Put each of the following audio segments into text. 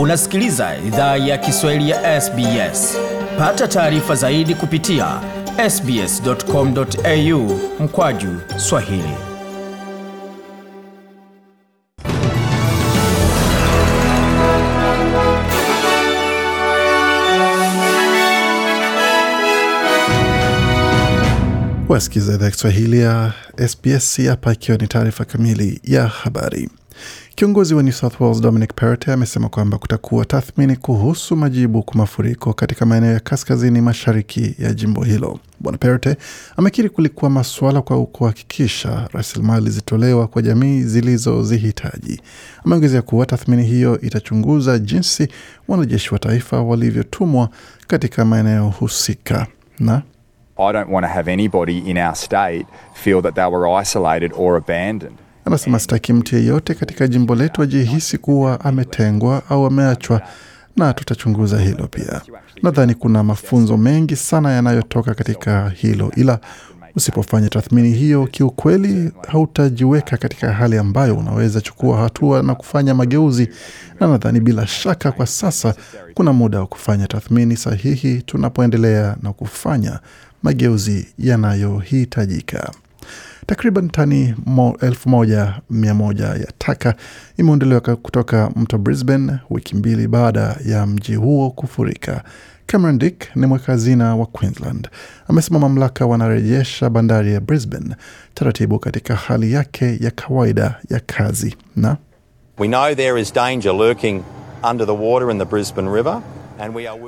Unasikiliza idhaa ya Kiswahili ya SBS. Pata taarifa zaidi kupitia sbs.com.au mkwaju swahili. Wasikiza idhaa ya Kiswahili ya SBS hapa, ikiwa ni taarifa kamili ya habari. Kiongozi wa New South Wales Dominic Perrottet amesema kwamba kutakuwa tathmini kuhusu majibu kwa mafuriko katika maeneo ya kaskazini mashariki ya jimbo hilo. Bwana Perrottet amekiri kulikuwa masuala kwa kuhakikisha rasilimali zitolewa kwa jamii zilizozihitaji. Ameongezea kuwa tathmini hiyo itachunguza jinsi wanajeshi wa taifa walivyotumwa katika maeneo husika na I don't want to have anybody in our state feel that they were isolated or abandoned. Anasema sitaki mtu yeyote katika jimbo letu ajihisi kuwa ametengwa au ameachwa, na tutachunguza hilo pia. Nadhani kuna mafunzo mengi sana yanayotoka katika hilo, ila usipofanya tathmini hiyo, kiukweli hautajiweka katika hali ambayo unaweza chukua hatua na kufanya mageuzi. Na nadhani bila shaka, kwa sasa kuna muda wa kufanya tathmini sahihi tunapoendelea na kufanya mageuzi yanayohitajika. Takriban tani mo, elfu moja mia moja ya taka imeondolewa kutoka mto Brisbane wiki mbili baada ya mji huo kufurika. Cameron Dick ni mweka hazina wa Queensland amesema mamlaka wanarejesha bandari ya Brisbane taratibu katika hali yake ya kawaida ya kazi na We know there is danger lurking under the water in the Brisbane River.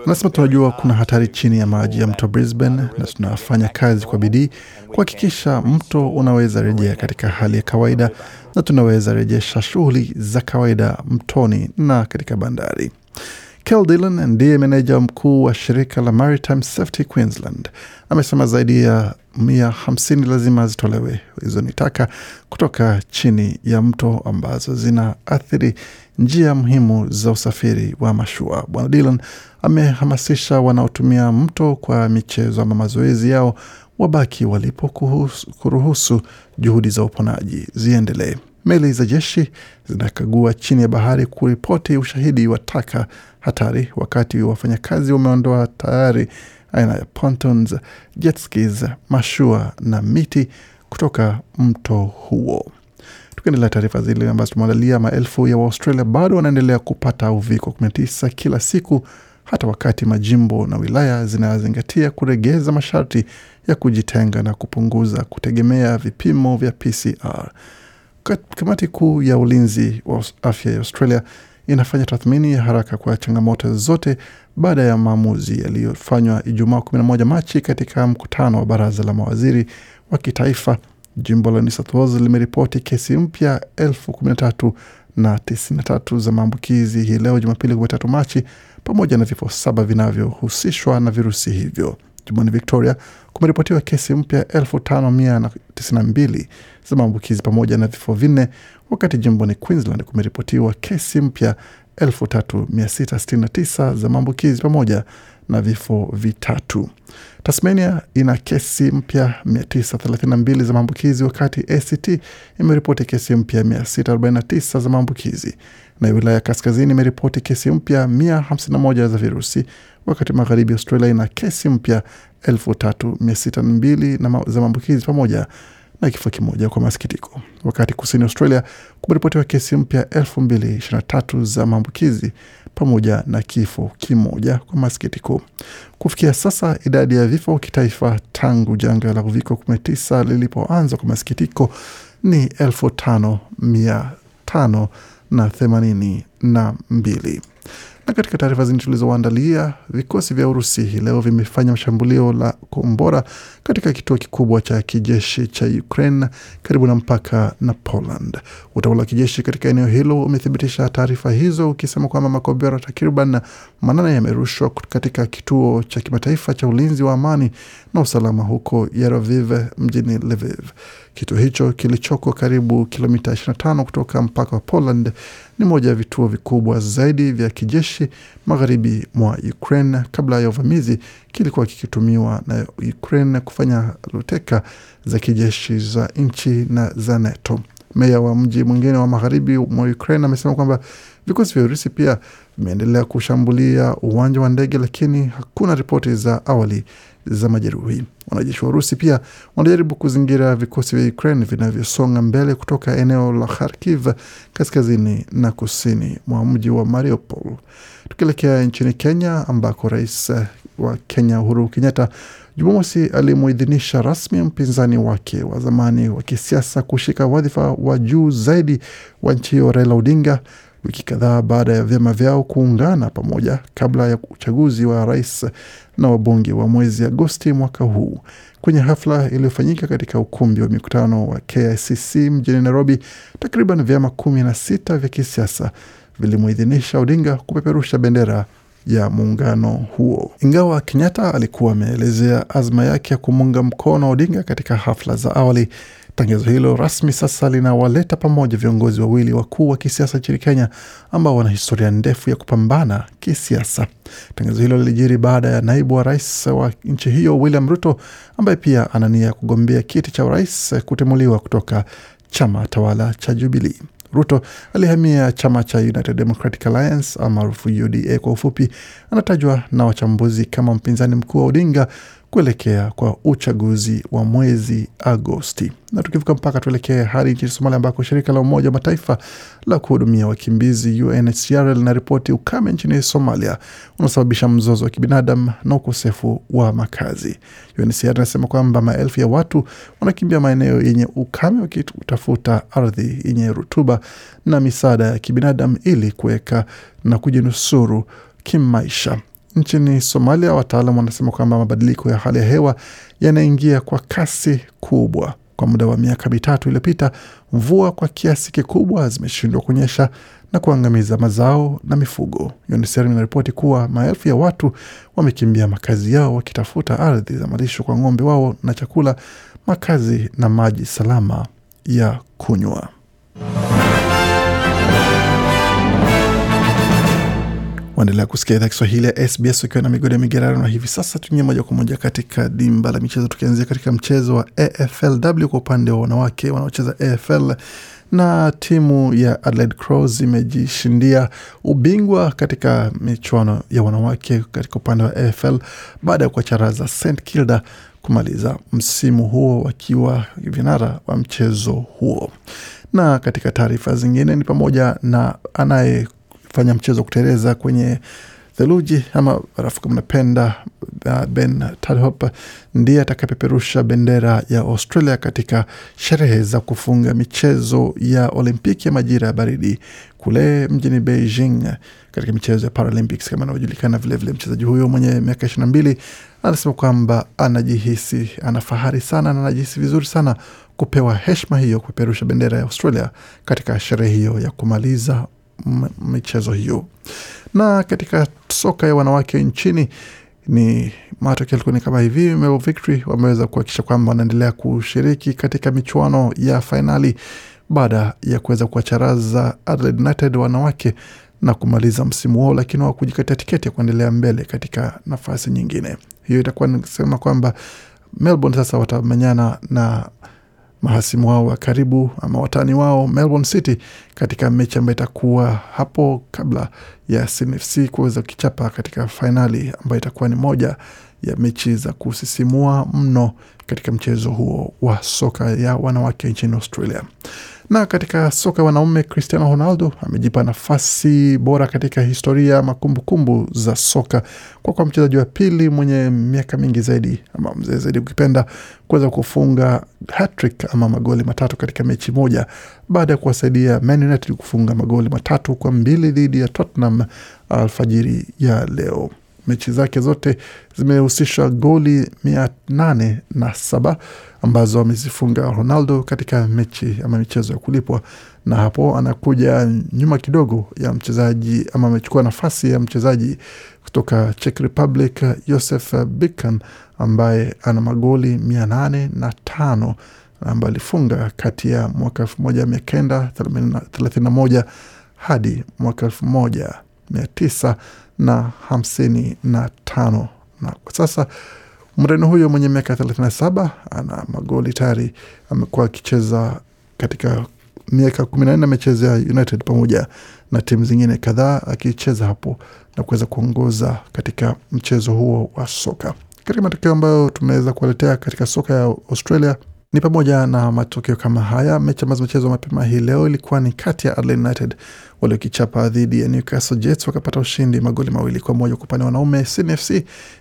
Anasema tunajua kuna hatari chini ya maji ya mto Brisbane na tunafanya kazi kwa bidii kuhakikisha mto unaweza rejea katika hali ya kawaida na tunaweza rejesha shughuli za kawaida mtoni na katika bandari. Kel Dillon ndiye meneja mkuu wa shirika la Maritime Safety Queensland amesema zaidi ya mia hamsini lazima zitolewe. Hizo ni taka kutoka chini ya mto ambazo zinaathiri njia muhimu za usafiri wa mashua. Bwana Dillon amehamasisha wanaotumia mto kwa michezo ama mazoezi yao wabaki walipo kuhusu, kuruhusu juhudi za uponaji ziendelee. Meli za jeshi zinakagua chini ya bahari kuripoti ushahidi wa taka hatari, wakati wafanyakazi wameondoa tayari aina ya pontons, jet skis, mashua na miti kutoka mto huo. Tukiendelea taarifa zile ambazo tumeandalia, maelfu ya Waustralia bado wanaendelea kupata uviko 19 kila siku, hata wakati majimbo na wilaya zinazingatia kuregeza masharti ya kujitenga na kupunguza kutegemea vipimo vya PCR. Kamati kuu ya ulinzi wa afya ya Australia inafanya tathmini ya haraka kwa changamoto zote baada ya maamuzi yaliyofanywa Ijumaa 11 Machi katika mkutano wa baraza la mawaziri wa kitaifa. Jimbo la New South Wales limeripoti kesi mpya elfu kumi na tatu na tisini na tatu za maambukizi hii leo Jumapili 13 Machi, pamoja na vifo saba vinavyohusishwa na virusi hivyo. Jimboni Victoria kumeripotiwa kesi mpya elfu tano mia na tisini na mbili za maambukizi pamoja na vifo vinne, wakati jimboni Queensland kumeripotiwa kesi mpya elfu tatu mia sita sitini na tisa za maambukizi pamoja na vifo vitatu. Tasmania ina kesi mpya 932 za maambukizi wakati ACT imeripoti kesi mpya 649 za maambukizi na wilaya ya kaskazini imeripoti kesi mpya 151 za virusi, wakati magharibi Australia ina kesi mpya 3602 za maambukizi pamoja na kifo kimoja kwa masikitiko, wakati kusini Australia kumeripotiwa kesi mpya 2023 za maambukizi pamoja na kifo kimoja kwa masikitiko. Kufikia sasa idadi ya vifo kitaifa tangu janga la uviko 19 lilipoanza kwa masikitiko ni elfu tano mia tano na themanini na mbili. Na katika taarifa zingine tulizoandalia, vikosi vya Urusi hii leo vimefanya shambulio la kombora katika kituo kikubwa cha kijeshi cha Ukraine karibu na mpaka na Poland. Utawala wa kijeshi katika eneo hilo umethibitisha taarifa hizo ukisema kwamba makombora takriban manane yamerushwa katika kituo cha kimataifa cha ulinzi wa amani na usalama huko Yaroviv mjini Lviv. Kituo hicho kilichoko karibu kilomita 25 kutoka mpaka wa Poland ni moja ya vituo vikubwa zaidi vya kijeshi magharibi mwa Ukraine. Kabla ya uvamizi, kilikuwa kikitumiwa na Ukraine kufanya luteka za kijeshi za nchi na za NATO. Meya wa mji mwingine wa magharibi mwa Ukraine amesema kwamba vikosi vya Urusi pia vimeendelea kushambulia uwanja wa ndege, lakini hakuna ripoti za awali za majeruhi. Wanajeshi wa Urusi pia wanajaribu kuzingira vikosi vya Ukraine vinavyosonga mbele kutoka eneo la Kharkiv kaskazini na kusini mwa mji wa Mariupol. Tukielekea nchini Kenya ambako rais wa Kenya Uhuru Kenyatta Jumamosi alimuidhinisha rasmi mpinzani wake wa zamani wa kisiasa kushika wadhifa wa juu zaidi wa nchi hiyo Raila Odinga, wiki kadhaa baada ya vyama vyao kuungana pamoja kabla ya uchaguzi wa rais na wabunge wa mwezi Agosti mwaka huu. Kwenye hafla iliyofanyika katika ukumbi wa mikutano wa KICC mjini Nairobi, takriban vyama kumi na sita vya kisiasa vilimuidhinisha Odinga kupeperusha bendera ya muungano huo. Ingawa Kenyatta alikuwa ameelezea azma yake ya kumunga mkono Odinga katika hafla za awali, tangazo hilo rasmi sasa linawaleta pamoja viongozi wawili wakuu wa kisiasa nchini Kenya ambao wana historia ndefu ya kupambana kisiasa. Tangazo hilo lilijiri baada ya naibu wa rais wa nchi hiyo William Ruto, ambaye pia ana nia ya kugombea kiti cha urais, kutimuliwa kutoka chama tawala cha Jubilee. Ruto alihamia chama cha United Democratic Alliance maarufu UDA kwa ufupi. Anatajwa na wachambuzi kama mpinzani mkuu wa Odinga kuelekea kwa uchaguzi wa mwezi Agosti. Na tukivuka mpaka tuelekee hadi nchini Somalia ambako shirika la Umoja wa Mataifa la kuhudumia wakimbizi UNHCR linaripoti ukame nchini Somalia unaosababisha mzozo wa kibinadamu na ukosefu wa makazi. UNHCR inasema kwamba maelfu ya watu wanakimbia maeneo yenye ukame wakitafuta ardhi yenye rutuba na misaada ya kibinadamu ili kuweka na kujinusuru kimaisha. Nchini Somalia, wataalam wanasema kwamba mabadiliko ya hali ya hewa yanaingia kwa kasi kubwa. Kwa muda wa miaka mitatu iliyopita, mvua kwa kiasi kikubwa zimeshindwa kunyesha na kuangamiza mazao na mifugo. UNICEF inaripoti kuwa maelfu ya watu wamekimbia makazi yao wakitafuta ardhi za malisho kwa ng'ombe wao na chakula, makazi na maji salama ya kunywa. Waendelea kusikia idhaa Kiswahili ya SBS ukiwa na migodi ya migerano, na hivi sasa tuingie moja kwa moja katika dimba la michezo, tukianzia katika mchezo wa AFLW kwa upande wa wanawake wanaocheza AFL na timu ya Adelaide Crows imejishindia ubingwa katika michuano ya wanawake katika upande wa AFL baada ya kuwacharaza St Kilda kumaliza msimu huo wakiwa vinara wa mchezo huo. Na katika taarifa zingine ni pamoja na anaye fanya mchezo wa kuteleza kwenye theluji ama barafu kama napenda. Ben Tadhop ndiye atakapeperusha bendera ya Australia katika sherehe za kufunga michezo ya Olimpiki ya majira ya baridi kule mjini Beijing katika michezo ya Paralympics kama inavyojulikana. Vilevile mchezaji huyo mwenye miaka ishirini na mbili anasema kwamba anajihisi ana fahari sana na anajihisi vizuri sana kupewa heshima hiyo kupeperusha bendera ya Australia katika sherehe hiyo ya kumaliza michezo hiyo. Na katika soka ya wanawake nchini ni matokeo yalikuwa ni kama hivi. Melbourne Victory wameweza kuhakikisha kwamba wanaendelea kushiriki katika michuano ya fainali baada ya kuweza kuwacharaza Adelaide United wanawake na kumaliza msimu wao, lakini hawakujikatia tiketi ya kuendelea mbele katika nafasi nyingine. Hiyo itakuwa nisema kwamba Melbourne sasa watamenyana na mahasimu wao wa karibu ama watani wao Melbourne City katika mechi ambayo itakuwa hapo kabla ya CNFC kuweza kukichapa katika fainali ambayo itakuwa ni moja ya mechi za kusisimua mno katika mchezo huo wa soka ya wanawake nchini Australia. Na katika soka ya wanaume, Cristiano Ronaldo amejipa nafasi bora katika historia makumbukumbu za soka kwa kuwa mchezaji wa pili mwenye miaka mingi zaidi ama mzee zaidi ukipenda kuweza kufunga hattrick ama magoli matatu katika mechi moja baada ya kuwasaidia Man United kufunga magoli matatu kwa mbili dhidi ya Tottenham alfajiri ya leo. Mechi zake zote zimehusisha goli mia nane na saba ambazo amezifunga Ronaldo katika mechi ama michezo ya kulipwa, na hapo anakuja nyuma kidogo ya mchezaji ama amechukua nafasi ya mchezaji kutoka Czech Republic Josef Bican ambaye ana magoli mia nane na tano ambayo alifunga kati ya mwaka elfu moja mia kenda thelathini na moja hadi mwaka elfu moja mia tisa na hamsini na tano na kwa sasa mreno huyo mwenye miaka thelathini na saba ana magoli tayari amekuwa akicheza katika miaka kumi na nne amechezea United pamoja na timu zingine kadhaa akicheza hapo na kuweza kuongoza katika mchezo huo wa soka. Katika matokeo ambayo tumeweza kuwaletea katika soka ya Australia ni pamoja na matokeo kama haya. Mechi ambazo zimechezwa mapema hii leo ilikuwa ni kati ya Adelaide United waliokichapa dhidi ya Newcastle Jets wakapata ushindi magoli mawili kwa moja kwa upande wa wanaume. Sydney FC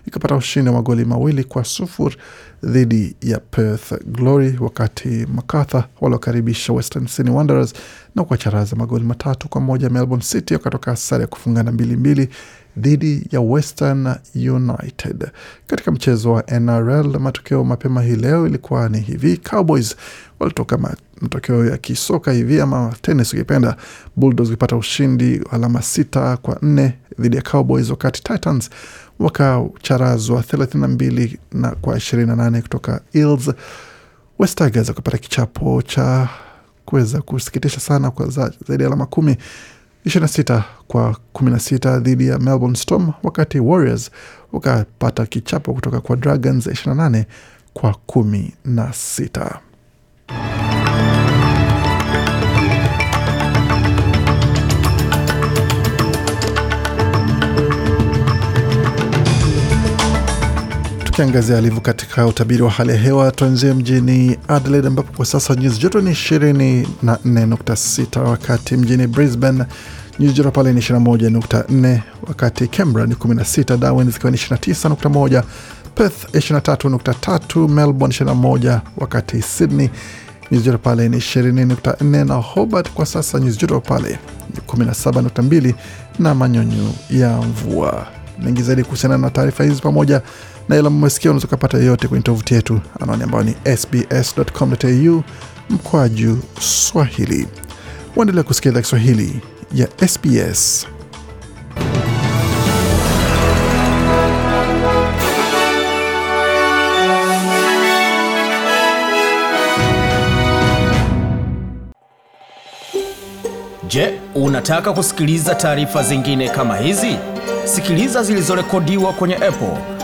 ikapata ushindi wa magoli mawili kwa sufuri dhidi ya Perth Glory, wakati Macarthur waliokaribisha Western Sydney Wanderers na kuwacharaza magoli matatu kwa moja. Melbourne City wakatoka sare ya kufungana mbili mbili dhidi ya Western United. Katika mchezo wa NRL matokeo mapema hii leo ilikuwa ni hivi: Cowboys walitoka matokeo ya kisoka hivi ama tenis ukipenda, Bulldogs ikipata ushindi alama sita kwa nne dhidi ya Cowboys, wakati Titans wakacharazwa thelathini na na kwa ishirini na nane kutoka Eels. West Tigers wakapata kichapo cha kuweza kusikitisha sana kwa zaidi ya alama kumi 26 kwa 16 dhidi ya Melbourne Storm, wakati Warriors wakapata kichapo kutoka kwa Dragons 28 kwa 16. Tukiangazia alivyo katika utabiri wa hali ya hewa, tuanzie mjini Adelaide ambapo kwa sasa nyuzi joto ni 24.6, wakati mjini Brisbane nyuzi joto pale ni 21.4, wakati Canberra ni 16, Darwin zikiwa ni 29.1, Perth 23.3, Melbourne 21, wakati Sydney nyuzi joto pale ni 20.4 na Hobart kwa sasa nyuzi joto pale ni 17.2 na manyunyu ya mvua. Mengi zaidi kuhusiana na taarifa hizi pamoja na ila mmesikia, unaweza ukapata yoyote kwenye tovuti yetu, anaoni ambayo ni sbs.com.au mkwaju Swahili. Waendelea kusikia idhaa Kiswahili ya SBS. Je, unataka kusikiliza taarifa zingine kama hizi? Sikiliza zilizorekodiwa kwenye Apple,